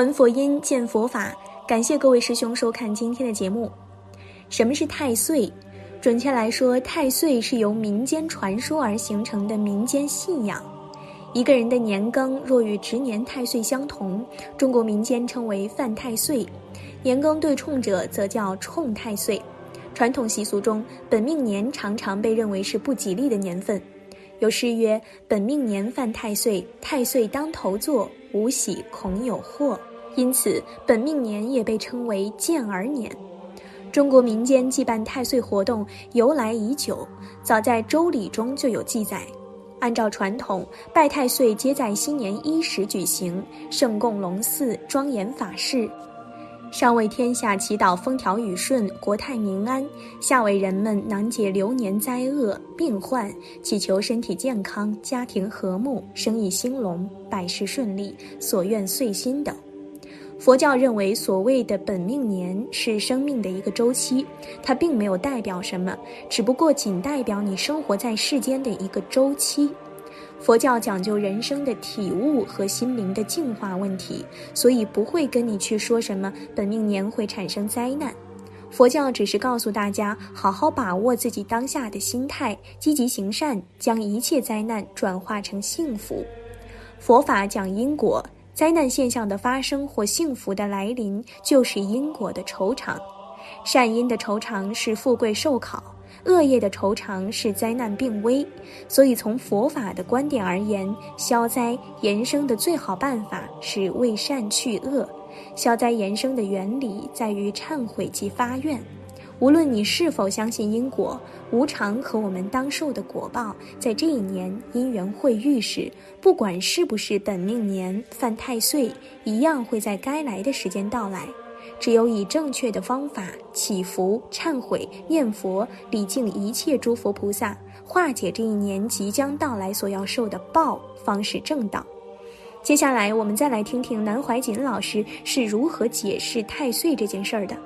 闻佛音，见佛法。感谢各位师兄收看今天的节目。什么是太岁？准确来说，太岁是由民间传说而形成的民间信仰。一个人的年庚若与值年太岁相同，中国民间称为犯太岁；年庚对冲者则叫冲太岁。传统习俗中，本命年常常被认为是不吉利的年份。有诗曰：“本命年犯太岁，太岁当头坐。”无喜恐有祸，因此本命年也被称为健儿年。中国民间祭拜太岁活动由来已久，早在《周礼》中就有记载。按照传统，拜太岁皆在新年伊始举行，圣供龙祀，庄严法事。上为天下祈祷风调雨顺、国泰民安，下为人们囊解流年灾厄、病患，祈求身体健康、家庭和睦、生意兴隆、百事顺利、所愿遂心等。佛教认为，所谓的本命年是生命的一个周期，它并没有代表什么，只不过仅代表你生活在世间的一个周期。佛教讲究人生的体悟和心灵的净化问题，所以不会跟你去说什么本命年会产生灾难。佛教只是告诉大家，好好把握自己当下的心态，积极行善，将一切灾难转化成幸福。佛法讲因果，灾难现象的发生或幸福的来临，就是因果的酬偿。善因的酬偿是富贵寿考。恶业的酬偿是灾难病危，所以从佛法的观点而言，消灾延生的最好办法是为善去恶。消灾延生的原理在于忏悔及发愿。无论你是否相信因果，无常和我们当受的果报，在这一年因缘会遇时，不管是不是本命年犯太岁，一样会在该来的时间到来。只有以正确的方法祈福、忏悔、念佛，礼敬一切诸佛菩萨，化解这一年即将到来所要受的报，方是正道。接下来，我们再来听听南怀瑾老师是如何解释太岁这件事儿的。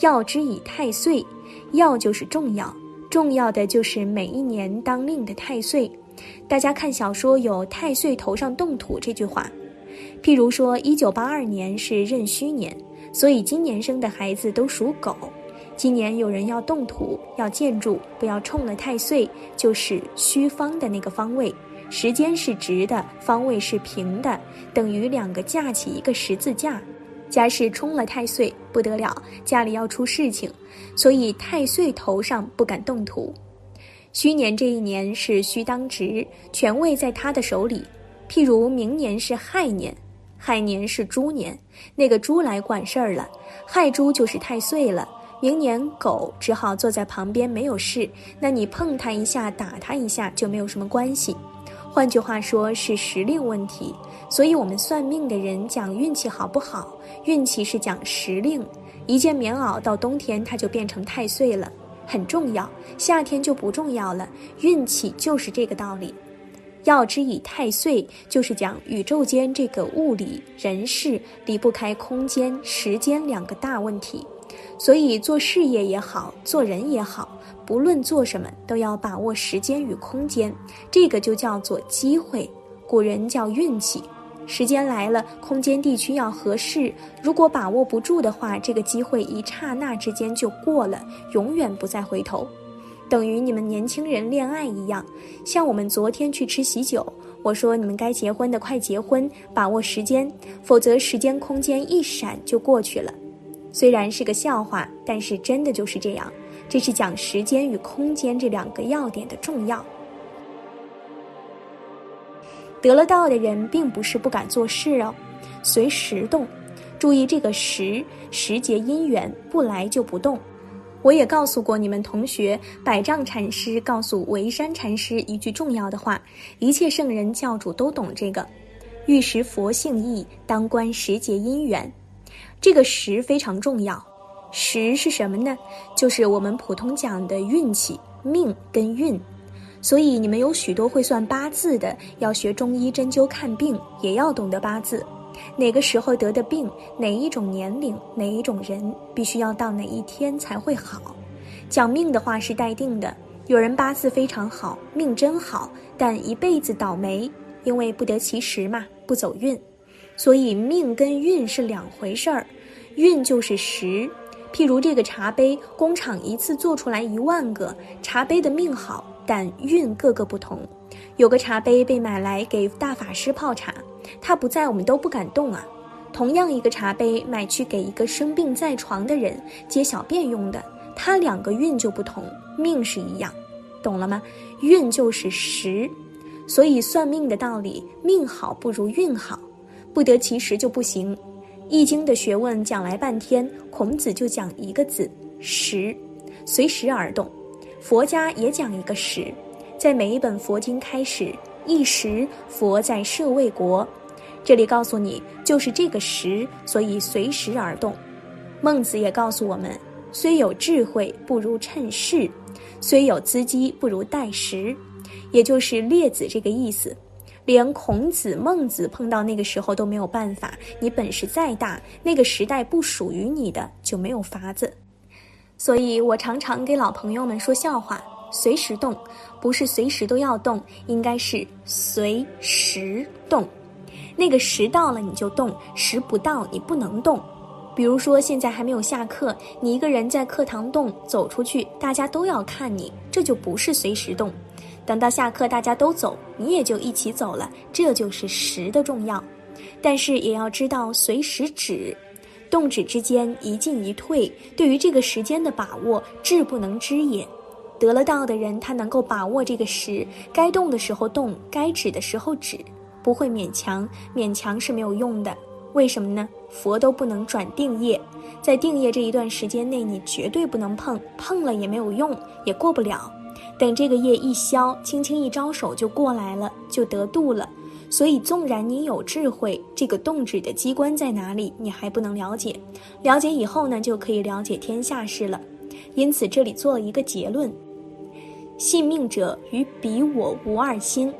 要之以太岁，要就是重要，重要的就是每一年当令的太岁。大家看小说有“太岁头上动土”这句话。譬如说，一九八二年是壬戌年，所以今年生的孩子都属狗。今年有人要动土、要建筑，不要冲了太岁，就是虚方的那个方位，时间是直的，方位是平的，等于两个架起一个十字架。家是冲了太岁，不得了，家里要出事情，所以太岁头上不敢动土。戌年这一年是戌当值，权位在他的手里。譬如明年是亥年。亥年是猪年，那个猪来管事儿了，亥猪就是太岁了。明年狗只好坐在旁边没有事，那你碰它一下，打它一下就没有什么关系。换句话说，是时令问题。所以我们算命的人讲运气好不好，运气是讲时令。一件棉袄到冬天它就变成太岁了，很重要；夏天就不重要了，运气就是这个道理。要之以太岁，就是讲宇宙间这个物理人事离不开空间、时间两个大问题，所以做事业也好，做人也好，不论做什么都要把握时间与空间，这个就叫做机会。古人叫运气，时间来了，空间地区要合适，如果把握不住的话，这个机会一刹那之间就过了，永远不再回头。等于你们年轻人恋爱一样，像我们昨天去吃喜酒，我说你们该结婚的快结婚，把握时间，否则时间空间一闪就过去了。虽然是个笑话，但是真的就是这样。这是讲时间与空间这两个要点的重要。得了道的人并不是不敢做事哦，随时动，注意这个时时节因缘不来就不动。我也告诉过你们同学，百丈禅师告诉维山禅师一句重要的话：一切圣人教主都懂这个，欲识佛性意，当观时节因缘。这个时非常重要，时是什么呢？就是我们普通讲的运气、命跟运。所以你们有许多会算八字的，要学中医针灸看病，也要懂得八字。哪个时候得的病，哪一种年龄，哪一种人，必须要到哪一天才会好。讲命的话是待定的，有人八字非常好，命真好，但一辈子倒霉，因为不得其时嘛。不走运。所以命跟运是两回事儿，运就是时。譬如这个茶杯，工厂一次做出来一万个茶杯的命好，但运各个不同。有个茶杯被买来给大法师泡茶，他不在，我们都不敢动啊。同样一个茶杯买去给一个生病在床的人接小便用的，他两个运就不同，命是一样，懂了吗？运就是时，所以算命的道理，命好不如运好，不得其时就不行。易经的学问讲来半天，孔子就讲一个字时，随时而动。佛家也讲一个时，在每一本佛经开始，一时佛在舍卫国。这里告诉你，就是这个时，所以随时而动。孟子也告诉我们：虽有智慧，不如趁势；虽有资机，不如待时。也就是列子这个意思。连孔子、孟子碰到那个时候都没有办法，你本事再大，那个时代不属于你的就没有法子。所以我常常给老朋友们说笑话：随时动，不是随时都要动，应该是随时动。那个时到了你就动，时不到你不能动。比如说现在还没有下课，你一个人在课堂动，走出去大家都要看你，这就不是随时动。等到下课大家都走，你也就一起走了，这就是时的重要。但是也要知道随时止，动止之间一进一退，对于这个时间的把握，智不能知也。得了道的人，他能够把握这个时，该动的时候动，该止的时候止。不会勉强，勉强是没有用的。为什么呢？佛都不能转定业，在定业这一段时间内，你绝对不能碰，碰了也没有用，也过不了。等这个业一消，轻轻一招手就过来了，就得度了。所以，纵然你有智慧，这个动止的机关在哪里，你还不能了解。了解以后呢，就可以了解天下事了。因此，这里做了一个结论：信命者与彼我无二心。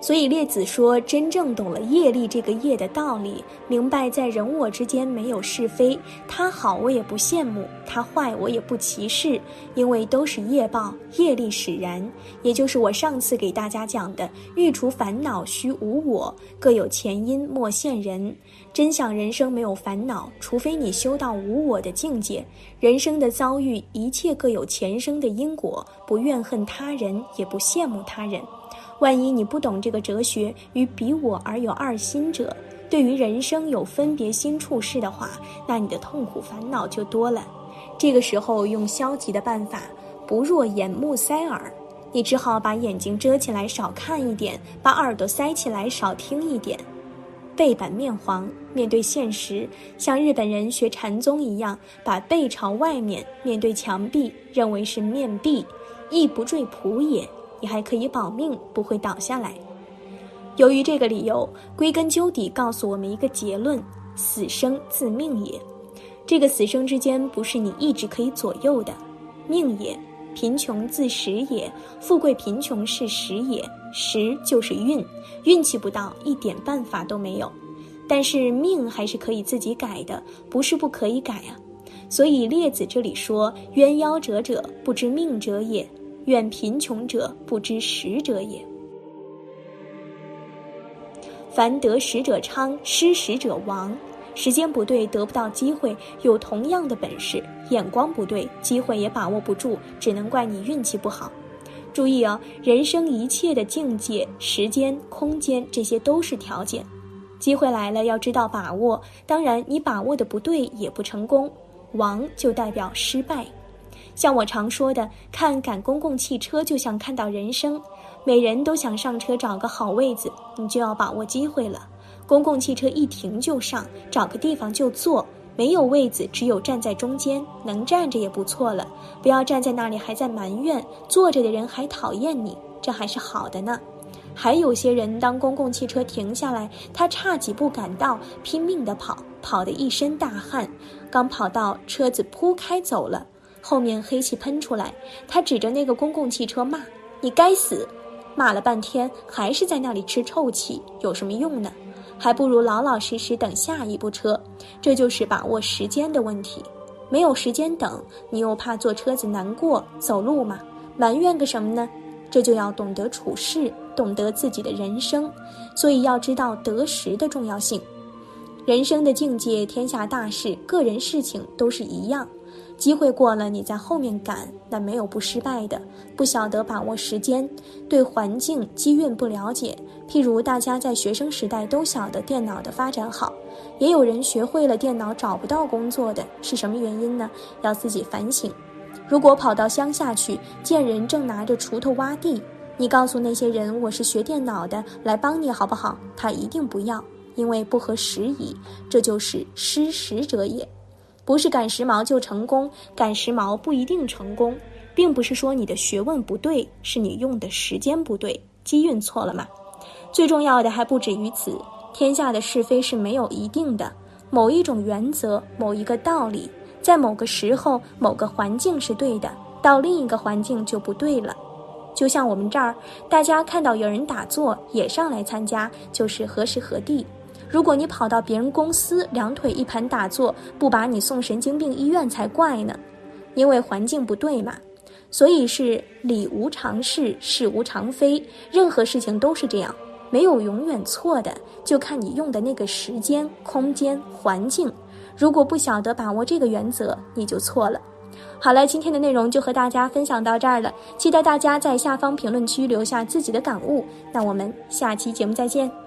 所以列子说，真正懂了业力这个业的道理，明白在人我之间没有是非，他好我也不羡慕，他坏我也不歧视，因为都是业报，业力使然。也就是我上次给大家讲的，欲除烦恼须无我，各有前因莫羡人。真想人生没有烦恼，除非你修到无我的境界。人生的遭遇，一切各有前生的因果，不怨恨他人，也不羡慕他人。万一你不懂这个哲学，与彼我而有二心者，对于人生有分别心处事的话，那你的痛苦烦恼就多了。这个时候用消极的办法，不若眼目塞耳，你只好把眼睛遮起来少看一点，把耳朵塞起来少听一点，背板面黄，面对现实，像日本人学禅宗一样，把背朝外面，面对墙壁，认为是面壁，亦不坠仆也。你还可以保命，不会倒下来。由于这个理由，归根究底告诉我们一个结论：死生自命也。这个死生之间不是你意志可以左右的，命也。贫穷自时也，富贵贫穷是时也。时就是运，运气不到，一点办法都没有。但是命还是可以自己改的，不是不可以改啊。所以列子这里说：冤夭折者，不知命者也。愿贫穷者不知食者也。凡得食者昌，失时者亡。时间不对，得不到机会；有同样的本事，眼光不对，机会也把握不住，只能怪你运气不好。注意哦，人生一切的境界、时间、空间，这些都是条件。机会来了，要知道把握。当然，你把握的不对，也不成功。亡就代表失败。像我常说的，看赶公共汽车就像看到人生，每人都想上车找个好位子，你就要把握机会了。公共汽车一停就上，找个地方就坐，没有位子，只有站在中间，能站着也不错了。不要站在那里还在埋怨，坐着的人还讨厌你，这还是好的呢。还有些人，当公共汽车停下来，他差几步赶到，拼命地跑，跑得一身大汗，刚跑到，车子扑开走了。后面黑气喷出来，他指着那个公共汽车骂：“你该死！”骂了半天，还是在那里吃臭气，有什么用呢？还不如老老实实等下一部车。这就是把握时间的问题。没有时间等，你又怕坐车子难过，走路嘛，埋怨个什么呢？这就要懂得处事，懂得自己的人生，所以要知道得失的重要性。人生的境界，天下大事，个人事情都是一样。机会过了，你在后面赶，那没有不失败的。不晓得把握时间，对环境机运不了解。譬如大家在学生时代都晓得电脑的发展好，也有人学会了电脑找不到工作的，是什么原因呢？要自己反省。如果跑到乡下去，见人正拿着锄头挖地，你告诉那些人我是学电脑的，来帮你好不好？他一定不要，因为不合时宜。这就是失时者也。不是赶时髦就成功，赶时髦不一定成功，并不是说你的学问不对，是你用的时间不对，机运错了嘛。最重要的还不止于此，天下的是非是没有一定的，某一种原则、某一个道理，在某个时候、某个环境是对的，到另一个环境就不对了。就像我们这儿，大家看到有人打坐，也上来参加，就是何时何地。如果你跑到别人公司，两腿一盘打坐，不把你送神经病医院才怪呢，因为环境不对嘛。所以是理无常事，事无常非，任何事情都是这样，没有永远错的，就看你用的那个时间、空间、环境。如果不晓得把握这个原则，你就错了。好了，今天的内容就和大家分享到这儿了，期待大家在下方评论区留下自己的感悟。那我们下期节目再见。